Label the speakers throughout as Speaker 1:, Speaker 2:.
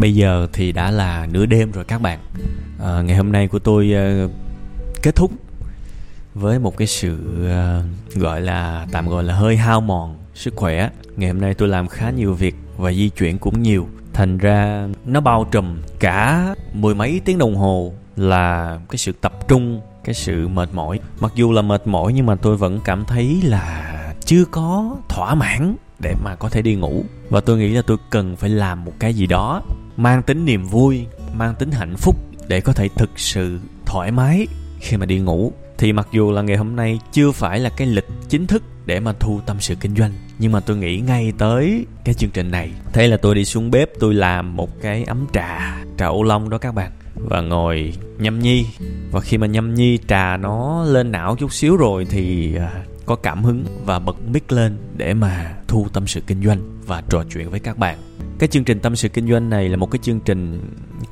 Speaker 1: Bây giờ thì đã là nửa đêm rồi các bạn. À, Ngày hôm nay của tôi uh, kết thúc với một cái sự uh, gọi là tạm gọi là hơi hao mòn sức khỏe. Ngày hôm nay tôi làm khá nhiều việc và di chuyển cũng nhiều. Thành ra nó bao trùm cả mười mấy tiếng đồng hồ là cái sự tập trung, cái sự mệt mỏi. Mặc dù là mệt mỏi nhưng mà tôi vẫn cảm thấy là chưa có thỏa mãn để mà có thể đi ngủ. Và tôi nghĩ là tôi cần phải làm một cái gì đó mang tính niềm vui, mang tính hạnh phúc để có thể thực sự thoải mái khi mà đi ngủ. Thì mặc dù là ngày hôm nay chưa phải là cái lịch chính thức để mà thu tâm sự kinh doanh, nhưng mà tôi nghĩ ngay tới cái chương trình này. Thế là tôi đi xuống bếp, tôi làm một cái ấm trà trà ô long đó các bạn, và ngồi nhâm nhi. Và khi mà nhâm nhi, trà nó lên não chút xíu rồi thì à, có cảm hứng và bật mic lên để mà thu tâm sự kinh doanh và trò chuyện với các bạn cái chương trình tâm sự kinh doanh này là một cái chương trình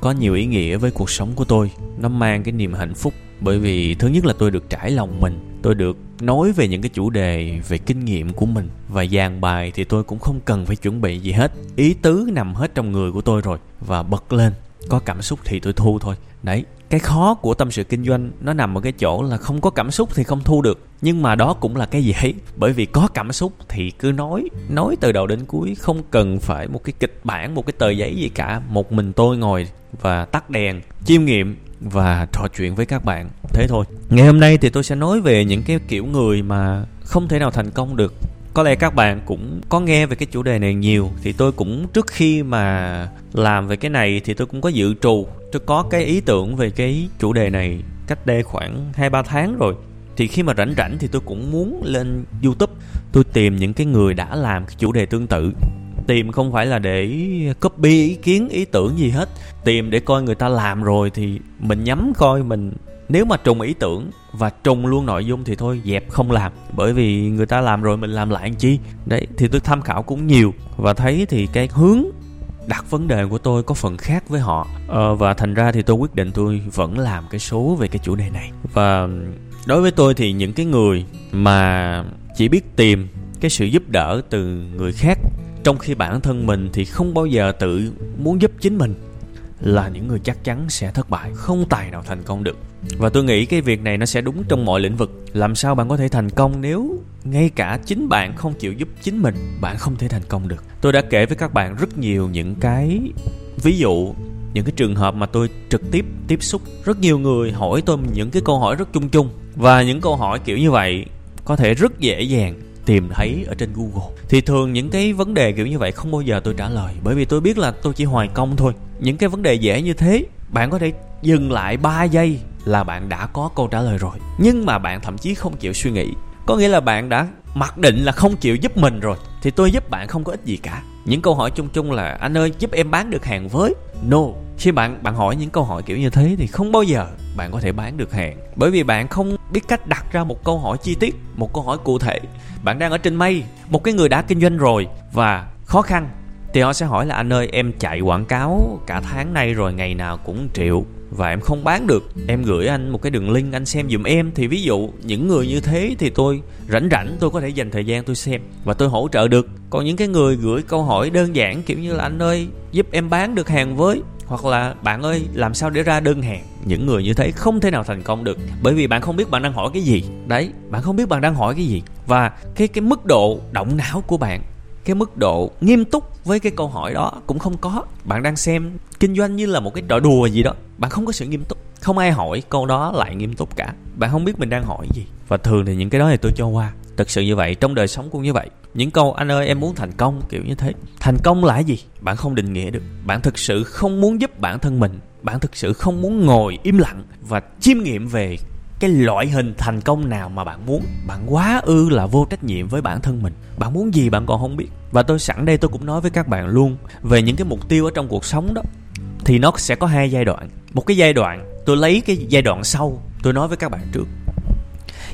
Speaker 1: có nhiều ý nghĩa với cuộc sống của tôi. Nó mang cái niềm hạnh phúc, bởi vì thứ nhất là tôi được trải lòng mình, tôi được nói về những cái chủ đề về kinh nghiệm của mình. Và dàn bài thì tôi cũng không cần phải chuẩn bị gì hết. Ý tứ nằm hết trong người của tôi rồi và bật lên. Có cảm xúc thì tôi thu thôi. Đấy cái khó của tâm sự kinh doanh nó nằm ở cái chỗ là không có cảm xúc thì không thu được. Nhưng mà đó cũng là cái dễ bởi vì có cảm xúc thì cứ nói nói từ đầu đến cuối, không cần phải một cái kịch bản, một cái tờ giấy gì cả. Một mình tôi ngồi và tắt đèn, chiêm nghiệm và trò chuyện với các bạn. Thế thôi. Ngày hôm nay thì tôi sẽ nói về những cái kiểu người mà không thể nào thành công được có lẽ các bạn cũng có nghe về cái chủ đề này nhiều, thì tôi cũng trước khi mà làm về cái này thì tôi cũng có dự trù. Tôi có cái ý tưởng về cái chủ đề này cách đây khoảng hai, ba tháng rồi. Thì khi mà rảnh rảnh thì tôi cũng muốn lên youtube, tôi tìm những cái người đã làm cái chủ đề tương tự. Tìm không phải là để copy ý kiến, ý tưởng gì hết. Tìm để coi người ta làm rồi thì mình nhắm coi, mình nếu mà trùng ý tưởng và trùng luôn nội dung thì thôi dẹp không làm. Bởi vì người ta làm rồi mình làm lại làm chi? Đấy thì tôi tham khảo cũng nhiều. Và thấy thì cái hướng đặt vấn đề của tôi có phần khác với họ. Ờ, và thành ra thì tôi quyết định tôi vẫn làm cái số về cái chủ đề này. Và đối với tôi thì những cái người mà chỉ biết tìm cái sự giúp đỡ từ người khác trong khi bản thân mình thì không bao giờ tự muốn giúp chính mình là những người chắc chắn sẽ thất bại. Không tài nào thành công được. Và tôi nghĩ cái việc này nó sẽ đúng trong mọi lĩnh vực. Làm sao bạn có thể thành công nếu ngay cả chính bạn không chịu giúp chính mình, bạn không thể thành công được? Tôi đã kể với các bạn rất nhiều những cái ví dụ, những cái trường hợp mà tôi trực tiếp tiếp xúc. Rất nhiều người hỏi tôi những cái câu hỏi rất chung chung. Và những câu hỏi kiểu như vậy có thể rất dễ dàng tìm thấy ở trên Google. Thì thường những cái vấn đề kiểu như vậy không bao giờ tôi trả lời, bởi vì tôi biết là tôi chỉ hoài công thôi những cái vấn đề dễ như thế, bạn có thể dừng lại 3 giây là bạn đã có câu trả lời rồi. Nhưng mà bạn thậm chí không chịu suy nghĩ. Có nghĩa là bạn đã mặc định là không chịu giúp mình rồi, thì tôi giúp bạn không có ích gì cả. Những câu hỏi chung chung là, anh ơi, giúp em bán được hàng với? No. Khi bạn bạn hỏi những câu hỏi kiểu như thế thì không bao giờ bạn có thể bán được hàng. Bởi vì bạn không biết cách đặt ra một câu hỏi chi tiết, một câu hỏi cụ thể. Bạn đang ở trên mây, một cái người đã kinh doanh rồi và khó khăn thì họ sẽ hỏi là, anh ơi, em chạy quảng cáo cả tháng nay rồi, ngày nào cũng triệu và em không bán được. Em gửi anh một cái đường link, anh xem giùm em. Thì ví dụ những người như thế thì tôi rảnh rảnh tôi có thể dành thời gian tôi xem và tôi hỗ trợ được. Còn những cái người gửi câu hỏi đơn giản, kiểu như là, anh ơi, giúp em bán được hàng với. Hoặc là, bạn ơi, làm sao để ra đơn hàng? Những người như thế không thể nào thành công được. Bởi vì bạn không biết bạn đang hỏi cái gì. Đấy, bạn không biết bạn đang hỏi cái gì. Và cái cái mức độ động não của bạn cái mức độ nghiêm túc với cái câu hỏi đó cũng không có. Bạn đang xem kinh doanh như là một cái trò đùa gì đó. Bạn không có sự nghiêm túc. Không ai hỏi câu đó lại nghiêm túc cả. Bạn không biết mình đang hỏi gì. Và thường thì những cái đó thì tôi cho qua. Thật sự như vậy, trong đời sống cũng như vậy. Những câu, anh ơi, em muốn thành công kiểu như thế. Thành công là gì? Bạn không định nghĩa được. Bạn thực sự không muốn giúp bản thân mình. Bạn thực sự không muốn ngồi im lặng và chiêm nghiệm về cái loại hình thành công nào mà bạn muốn, bạn quá ư là vô trách nhiệm với bản thân mình. Bạn muốn gì bạn còn không biết. Và tôi sẵn đây tôi cũng nói với các bạn luôn, về những cái mục tiêu ở trong cuộc sống đó, thì nó sẽ có hai giai đoạn. Một cái giai đoạn, tôi lấy cái giai đoạn sau, tôi nói với các bạn trước.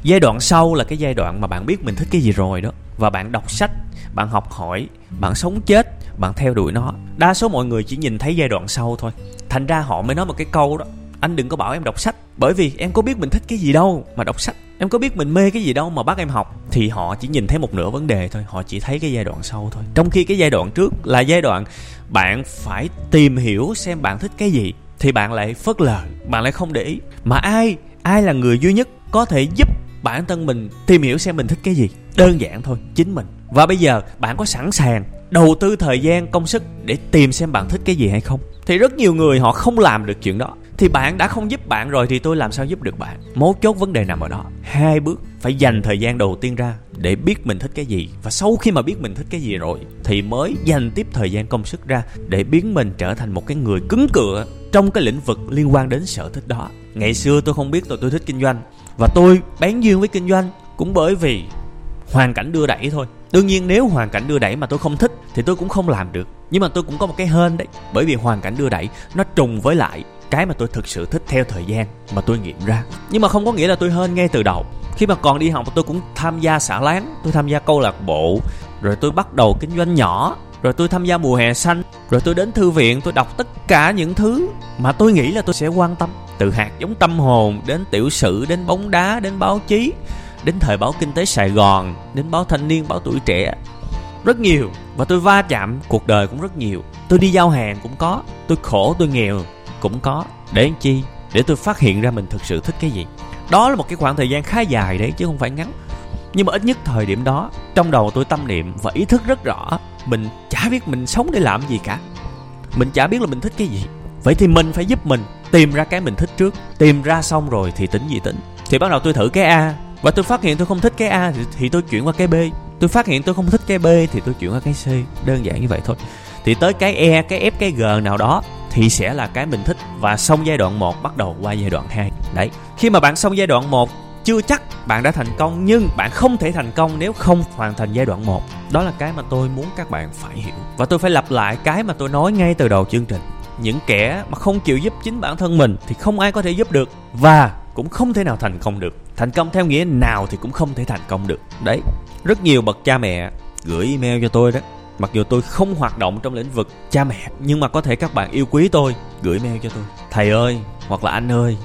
Speaker 1: Giai đoạn sau là cái giai đoạn mà bạn biết mình thích cái gì rồi đó, và bạn đọc sách, bạn học hỏi, bạn sống chết, bạn theo đuổi nó. Đa số mọi người chỉ nhìn thấy giai đoạn sau thôi. Thành ra họ mới nói một cái câu đó, anh đừng có bảo em đọc sách bởi vì em có biết mình thích cái gì đâu mà đọc sách. Em có biết mình mê cái gì đâu mà bắt em học. Thì họ chỉ nhìn thấy một nửa vấn đề thôi. Họ chỉ thấy cái giai đoạn sau thôi. Trong khi cái giai đoạn trước là giai đoạn bạn phải tìm hiểu xem bạn thích cái gì, thì bạn lại phớt lờ, bạn lại không để ý. Mà ai ai là người duy nhất có thể giúp bản thân mình tìm hiểu xem mình thích cái gì? Đơn giản thôi, chính mình. Và bây giờ bạn có sẵn sàng đầu tư thời gian, công sức để tìm xem bạn thích cái gì hay không? Thì rất nhiều người họ không làm được chuyện đó thì bạn đã không giúp bạn rồi thì tôi làm sao giúp được bạn? Mấu chốt vấn đề nằm ở đó. Hai bước phải dành thời gian đầu tiên ra để biết mình thích cái gì. Và sau khi mà biết mình thích cái gì rồi, thì mới dành tiếp thời gian công sức ra để biến mình trở thành một cái người cứng cựa trong cái lĩnh vực liên quan đến sở thích đó. Ngày xưa tôi không biết tôi tôi thích kinh doanh. Và tôi bán duyên với kinh doanh cũng bởi vì hoàn cảnh đưa đẩy thôi. Đương nhiên nếu hoàn cảnh đưa đẩy mà tôi không thích thì tôi cũng không làm được. Nhưng mà tôi cũng có một cái hên đấy. Bởi vì hoàn cảnh đưa đẩy nó trùng với lại cái mà tôi thực sự thích theo thời gian mà tôi nghiệm ra. Nhưng mà không có nghĩa là tôi hên ngay từ đầu. Khi mà còn đi học tôi cũng tham gia xã láng, tôi tham gia câu lạc bộ, rồi tôi bắt đầu kinh doanh nhỏ, rồi tôi tham gia mùa hè xanh, rồi tôi đến thư viện, tôi đọc tất cả những thứ mà tôi nghĩ là tôi sẽ quan tâm. Từ hạt giống tâm hồn, đến tiểu sử, đến bóng đá, đến báo chí, đến thời báo kinh tế sài gòn, đến báo thanh niên, báo tuổi trẻ. Rất nhiều. Và tôi va chạm cuộc đời cũng rất nhiều. Tôi đi giao hàng cũng có. Tôi khổ, tôi nghèo cũng có. Để làm chi? Để tôi phát hiện ra mình thực sự thích cái gì. Đó là một cái khoảng thời gian khá dài đấy chứ không phải ngắn. Nhưng mà ít nhất thời điểm đó trong đầu tôi tâm niệm và ý thức rất rõ mình chả biết mình sống để làm gì cả. Mình chả biết là mình thích cái gì. Vậy thì mình phải giúp mình tìm ra cái mình thích trước. Tìm ra xong rồi thì tính gì tính. Thì bắt đầu tôi thử cái a. Và tôi phát hiện tôi không thích cái a thì, thì tôi chuyển qua cái b. Tôi phát hiện tôi không thích cái b thì tôi chuyển qua cái c. Đơn giản như vậy thôi. Thì tới cái e cái f cái g nào đó thì sẽ là cái mình thích và xong giai đoạn 1 bắt đầu qua giai đoạn 2. Đấy. Khi mà bạn xong giai đoạn 1 chưa chắc bạn đã thành công, nhưng bạn không thể thành công nếu không hoàn thành giai đoạn 1. Đó là cái mà tôi muốn các bạn phải hiểu. Và tôi phải lặp lại cái mà tôi nói ngay từ đầu chương trình. Những kẻ mà không chịu giúp chính bản thân mình thì không ai có thể giúp được và cũng không thể nào thành công được. Thành công theo nghĩa nào thì cũng không thể thành công được. Đấy. Rất nhiều bậc cha mẹ gửi email cho tôi đó Mặc dù tôi không hoạt động trong lĩnh vực cha mẹ, Nhưng mà có thể các bạn yêu quý tôi, Gửi mail cho tôi. Thầy ơi, hoặc là anh ơi,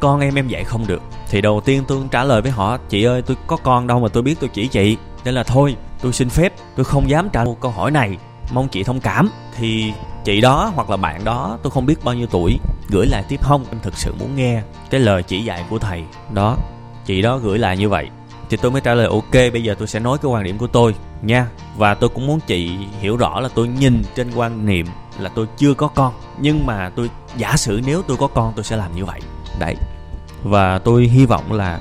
Speaker 1: Con em em dạy không được. Thì đầu tiên tôi trả lời với họ, Chị ơi, tôi có con đâu mà tôi biết tôi chỉ chị. Nên là thôi, tôi xin phép, Tôi không dám trả câu hỏi này. Mong chị thông cảm. Thì chị đó hoặc là bạn đó, tôi không biết bao nhiêu tuổi, Gửi lại tiếp không? Em thực sự muốn nghe cái lời chỉ dạy của thầy. Đó, Chị đó gửi lại như vậy thì tôi mới trả lời, ok, bây giờ tôi sẽ nói cái quan điểm của tôi nha. Và tôi cũng muốn chị hiểu rõ là tôi nhìn trên quan niệm là tôi chưa có con. Nhưng mà tôi, giả sử nếu tôi có con, tôi sẽ làm như vậy. Đấy. Và tôi hy vọng là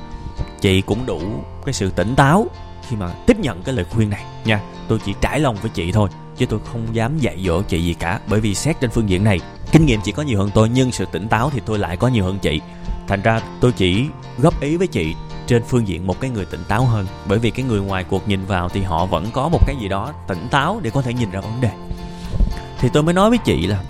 Speaker 1: chị cũng đủ cái sự tỉnh táo khi mà tiếp nhận cái lời khuyên này nha. Tôi chỉ trải lòng với chị thôi, chứ tôi không dám dạy dỗ chị gì cả. Bởi vì xét trên phương diện này, kinh nghiệm chị có nhiều hơn tôi, nhưng sự tỉnh táo thì tôi lại có nhiều hơn chị. Thành ra tôi chỉ góp ý với chị trên phương diện một cái người tỉnh táo hơn. Bởi vì cái người ngoài cuộc nhìn vào thì họ vẫn có một cái gì đó tỉnh táo để có thể nhìn ra vấn đề. Thì tôi mới nói với chị là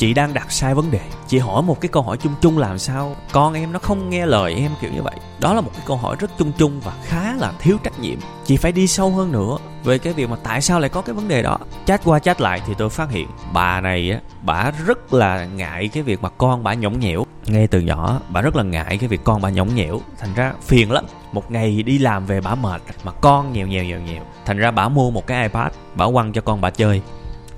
Speaker 1: chị đang đặt sai vấn đề. Chị hỏi một cái câu hỏi chung chung làm sao? Con em nó không nghe lời em kiểu như vậy. Đó là một cái câu hỏi rất chung chung và khá là thiếu trách nhiệm. Chị phải đi sâu hơn nữa về cái việc mà tại sao lại có cái vấn đề đó. Chat qua chat lại thì tôi phát hiện bà này á, bà rất là ngại cái việc mà con bà nhõng nhẽo. Ngay từ nhỏ, bà rất là ngại cái việc con bà nhõng nhẽo. Thành ra phiền lắm. Một ngày đi làm về bà mệt mà con nhèo nhèo nhèo nhèo. Thành ra bà mua một cái ipad, bà quăng cho con bà chơi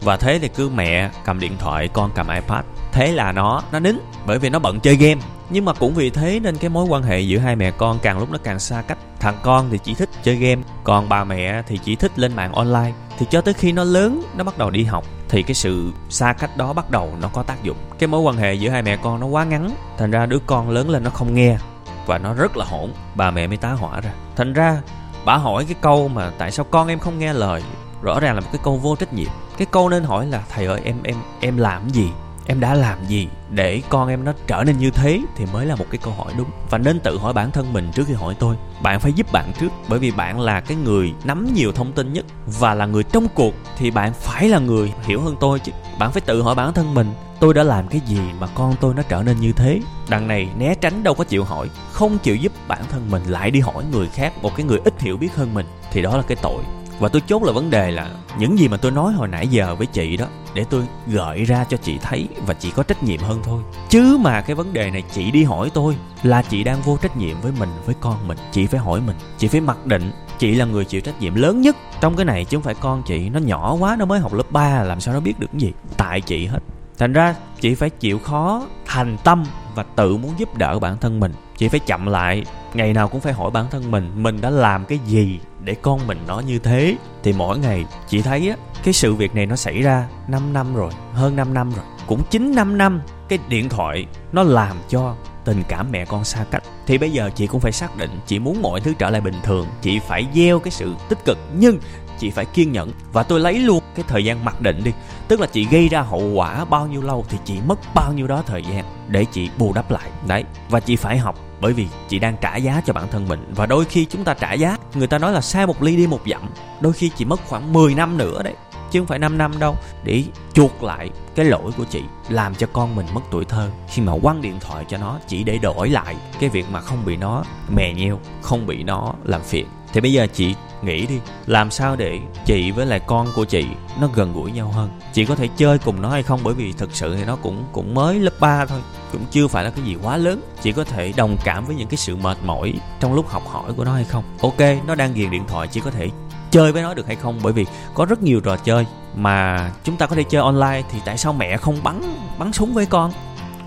Speaker 1: và thế thì cứ mẹ cầm điện thoại, con cầm ipad. Thế là nó nó nín, bởi vì nó bận chơi game. Nhưng mà cũng vì thế nên cái mối quan hệ giữa hai mẹ con càng lúc nó càng xa cách. Thằng con thì chỉ thích chơi game, còn bà mẹ thì chỉ thích lên mạng online. Thì cho tới khi nó lớn, nó bắt đầu đi học, thì cái sự xa cách đó bắt đầu nó có tác dụng. Cái mối quan hệ giữa hai mẹ con nó quá ngắn, thành ra đứa con lớn lên nó không nghe, và nó rất là hỗn. Bà mẹ mới tá hỏa ra. Thành ra bà hỏi cái câu mà tại sao con em không nghe lời? Rõ ràng là một cái câu vô trách nhiệm cái câu nên hỏi là, thầy ơi, em em em làm gì? Em đã làm gì để con em nó trở nên như thế? Thì mới là một cái câu hỏi đúng. Và nên tự hỏi bản thân mình trước khi hỏi tôi. Bạn phải giúp bạn trước, bởi vì bạn là cái người nắm nhiều thông tin nhất. Và là người trong cuộc, thì bạn phải là người hiểu hơn tôi chứ. Bạn phải tự hỏi bản thân mình, tôi đã làm cái gì mà con tôi nó trở nên như thế? Đằng này, né tránh đâu có chịu hỏi. Không chịu giúp bản thân mình lại đi hỏi người khác một cái người ít hiểu biết hơn mình. Thì đó là cái tội và tôi chốt là vấn đề là những gì mà tôi nói hồi nãy giờ với chị đó, để tôi gợi ra cho chị thấy và chị có trách nhiệm hơn thôi. Chứ mà cái vấn đề này chị đi hỏi tôi là chị đang vô trách nhiệm với mình, với con mình. Chị phải hỏi mình. Chị phải mặc định chị là người chịu trách nhiệm lớn nhất trong cái này chứ không phải con chị. Nó nhỏ quá, nó mới học lớp 3 làm sao nó biết được cái gì? Tại chị hết. Thành ra chị phải chịu khó thành tâm và tự muốn giúp đỡ bản thân mình chị phải chậm lại. Ngày nào cũng phải hỏi bản thân mình mình đã làm cái gì để con mình nó như thế? Thì mỗi ngày, chị thấy á, cái sự việc này nó xảy ra 5 năm rồi, hơn 5 năm rồi, cũng 9 năm năm, cái điện thoại nó làm cho tình cảm mẹ con xa cách. Thì bây giờ chị cũng phải xác định chị muốn mọi thứ trở lại bình thường, chị phải gieo cái sự tích cực. Nhưng chị phải kiên nhẫn và tôi lấy luôn cái thời gian mặc định đi. Tức là chị gây ra hậu quả bao nhiêu lâu thì chị mất bao nhiêu đó thời gian để chị bù đắp lại. Đấy, và chị phải học bởi vì chị đang trả giá cho bản thân mình. Và đôi khi chúng ta trả giá, người ta nói là sai một ly đi một dặm. Đôi khi chị mất khoảng 10 năm nữa đấy, chứ không phải 5 năm đâu. Để chuộc lại cái lỗi của chị, làm cho con mình mất tuổi thơ. Khi mà quăng điện thoại cho nó, chỉ để đổi lại cái việc mà không bị nó mè nheo, không bị nó làm phiền thì bây giờ chị nghĩ đi, làm sao để chị với lại con của chị nó gần gũi nhau hơn? Chị có thể chơi cùng nó hay không? Bởi vì thực sự thì nó cũng cũng mới lớp 3 thôi, cũng chưa phải là cái gì quá lớn. Chị có thể đồng cảm với những cái sự mệt mỏi trong lúc học hỏi của nó hay không? Ok, nó đang ghiền điện thoại, chị có thể chơi với nó được hay không? Bởi vì có rất nhiều trò chơi mà chúng ta có thể chơi online thì tại sao mẹ không bắn bắn súng với con?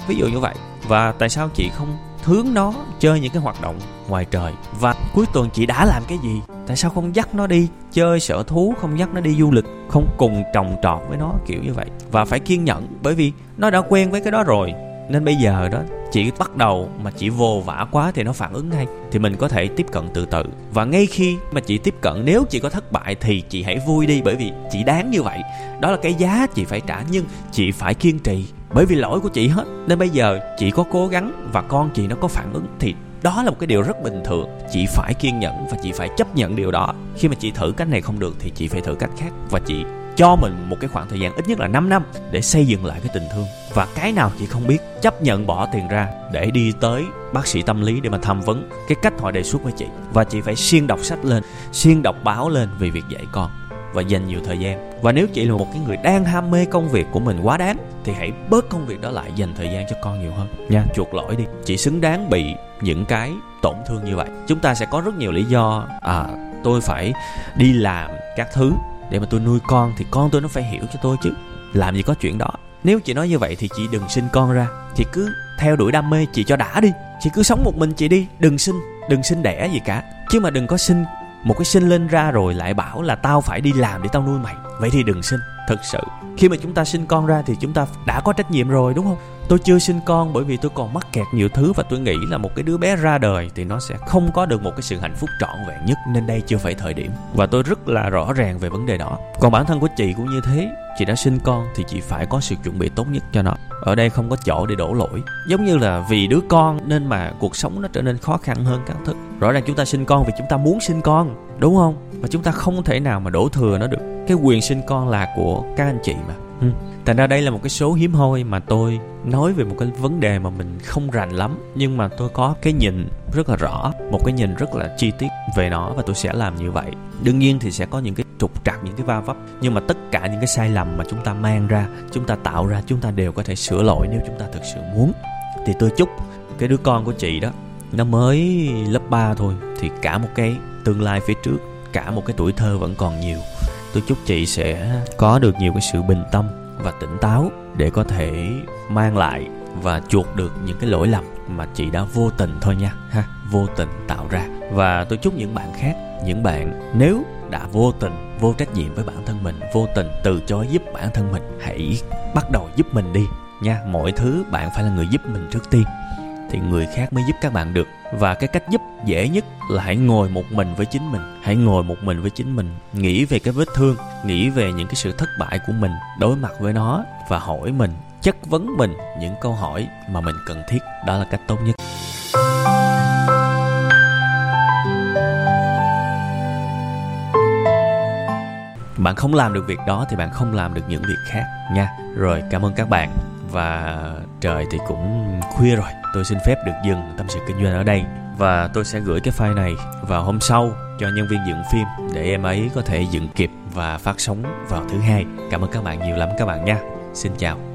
Speaker 1: Ví dụ như vậy. Và tại sao chị không hướng nó chơi những cái hoạt động ngoài trời? Và cuối tuần chị đã làm cái gì? Tại sao không dắt nó đi chơi sở thú, không dắt nó đi du lịch, không cùng trồng trọt với nó, kiểu như vậy? Và phải kiên nhẫn, bởi vì nó đã quen với cái đó rồi. Nên bây giờ đó, chị bắt đầu mà chỉ vô vã quá thì nó phản ứng ngay, thì mình có thể tiếp cận từ từ. Và ngay khi mà chị tiếp cận, nếu chị có thất bại thì chị hãy vui đi, bởi vì chị đáng như vậy. Đó là cái giá chị phải trả, nhưng chị phải kiên trì, bởi vì lỗi của chị hết. Nên bây giờ chị có cố gắng và con chị nó có phản ứng thì đó là một cái điều rất bình thường. Chị phải kiên nhẫn và chị phải chấp nhận điều đó. Khi mà chị thử cách này không được thì chị phải thử cách khác. Và chị cho mình một cái khoảng thời gian ít nhất là 5 năm để xây dựng lại cái tình thương. Và cái nào chị không biết, chấp nhận bỏ tiền ra để đi tới bác sĩ tâm lý để mà tham vấn cái cách họ đề xuất với chị. Và chị phải xuyên đọc sách lên xuyên đọc báo lên về việc dạy con và dành nhiều thời gian. Và nếu chị là một cái người đang ham mê công việc của mình quá đáng thì hãy bớt công việc đó lại dành thời gian cho con nhiều hơn. Nha. Chuộc lỗi đi. Chị xứng đáng bị những cái tổn thương như vậy. Chúng ta sẽ có rất nhiều lý do à tôi phải đi làm các thứ để mà tôi nuôi con thì con tôi nó phải hiểu cho tôi chứ. Làm gì có chuyện đó. Nếu chị nói như vậy thì chị đừng sinh con ra. Chị cứ theo đuổi đam mê chị cho đã đi. Chị cứ sống một mình chị đi. Đừng sinh đừng sinh đẻ gì cả. Chứ mà đừng có sinh một cái sinh lên ra rồi lại bảo là tao phải đi làm để tao nuôi mày. Vậy thì đừng sinh, thật sự. Khi mà chúng ta sinh con ra thì chúng ta đã có trách nhiệm rồi, đúng không? Tôi chưa sinh con bởi vì tôi còn mắc kẹt nhiều thứ và tôi nghĩ là một cái đứa bé ra đời thì nó sẽ không có được một cái sự hạnh phúc trọn vẹn nhất, nên đây chưa phải thời điểm. Và tôi rất là rõ ràng về vấn đề đó. Còn bản thân của chị cũng như thế, chị đã sinh con thì chị phải có sự chuẩn bị tốt nhất cho nó. Ở đây không có chỗ để đổ lỗi. Giống như là vì đứa con nên mà cuộc sống nó trở nên khó khăn hơn các thứ rõ ràng chúng ta sinh con vì chúng ta muốn sinh con, đúng không? Và chúng ta không thể nào mà đổ thừa nó được. Cái quyền sinh con là của các anh chị mà ừ. thành ra đây là một cái số hiếm hoi mà tôi nói về một cái vấn đề mà mình không rành lắm, nhưng mà tôi có cái nhìn rất là rõ, một cái nhìn rất là chi tiết về nó và tôi sẽ làm như vậy. Đương nhiên thì sẽ có những cái trục trặc, những cái va vấp, nhưng mà tất cả những cái sai lầm mà chúng ta mang ra, chúng ta tạo ra, chúng ta đều có thể sửa lỗi nếu chúng ta thực sự muốn. Thì tôi chúc cái đứa con của chị đó, nó mới lớp 3 thôi, thì cả một cái tương lai phía trước, cả một cái tuổi thơ vẫn còn nhiều tôi chúc chị sẽ có được nhiều cái sự bình tâm và tỉnh táo để có thể mang lại và chuộc được những cái lỗi lầm mà chị đã vô tình thôi nha, ha, vô tình tạo ra. Và tôi chúc những bạn khác, những bạn nếu đã vô tình, vô trách nhiệm với bản thân mình, vô tình từ chối giúp bản thân mình, hãy bắt đầu giúp mình đi nha. Mọi thứ bạn phải là người giúp mình trước tiên, thì người khác mới giúp các bạn được và cái cách giúp dễ nhất là hãy ngồi một mình với chính mình. Hãy ngồi một mình với chính mình. Nghĩ về cái vết thương, nghĩ về những cái sự thất bại của mình, đối mặt với nó và hỏi mình, chất vấn mình những câu hỏi mà mình cần thiết. Đó là cách tốt nhất. Bạn không làm được việc đó thì bạn không làm được những việc khác nha. Rồi, cảm ơn các bạn. Và trời thì cũng khuya rồi tôi xin phép được dừng tâm sự kinh doanh ở đây và tôi sẽ gửi cái file này vào hôm sau cho nhân viên dựng phim để em ấy có thể dựng kịp và phát sóng vào thứ hai. Cảm ơn các bạn nhiều lắm các bạn nha. Xin chào.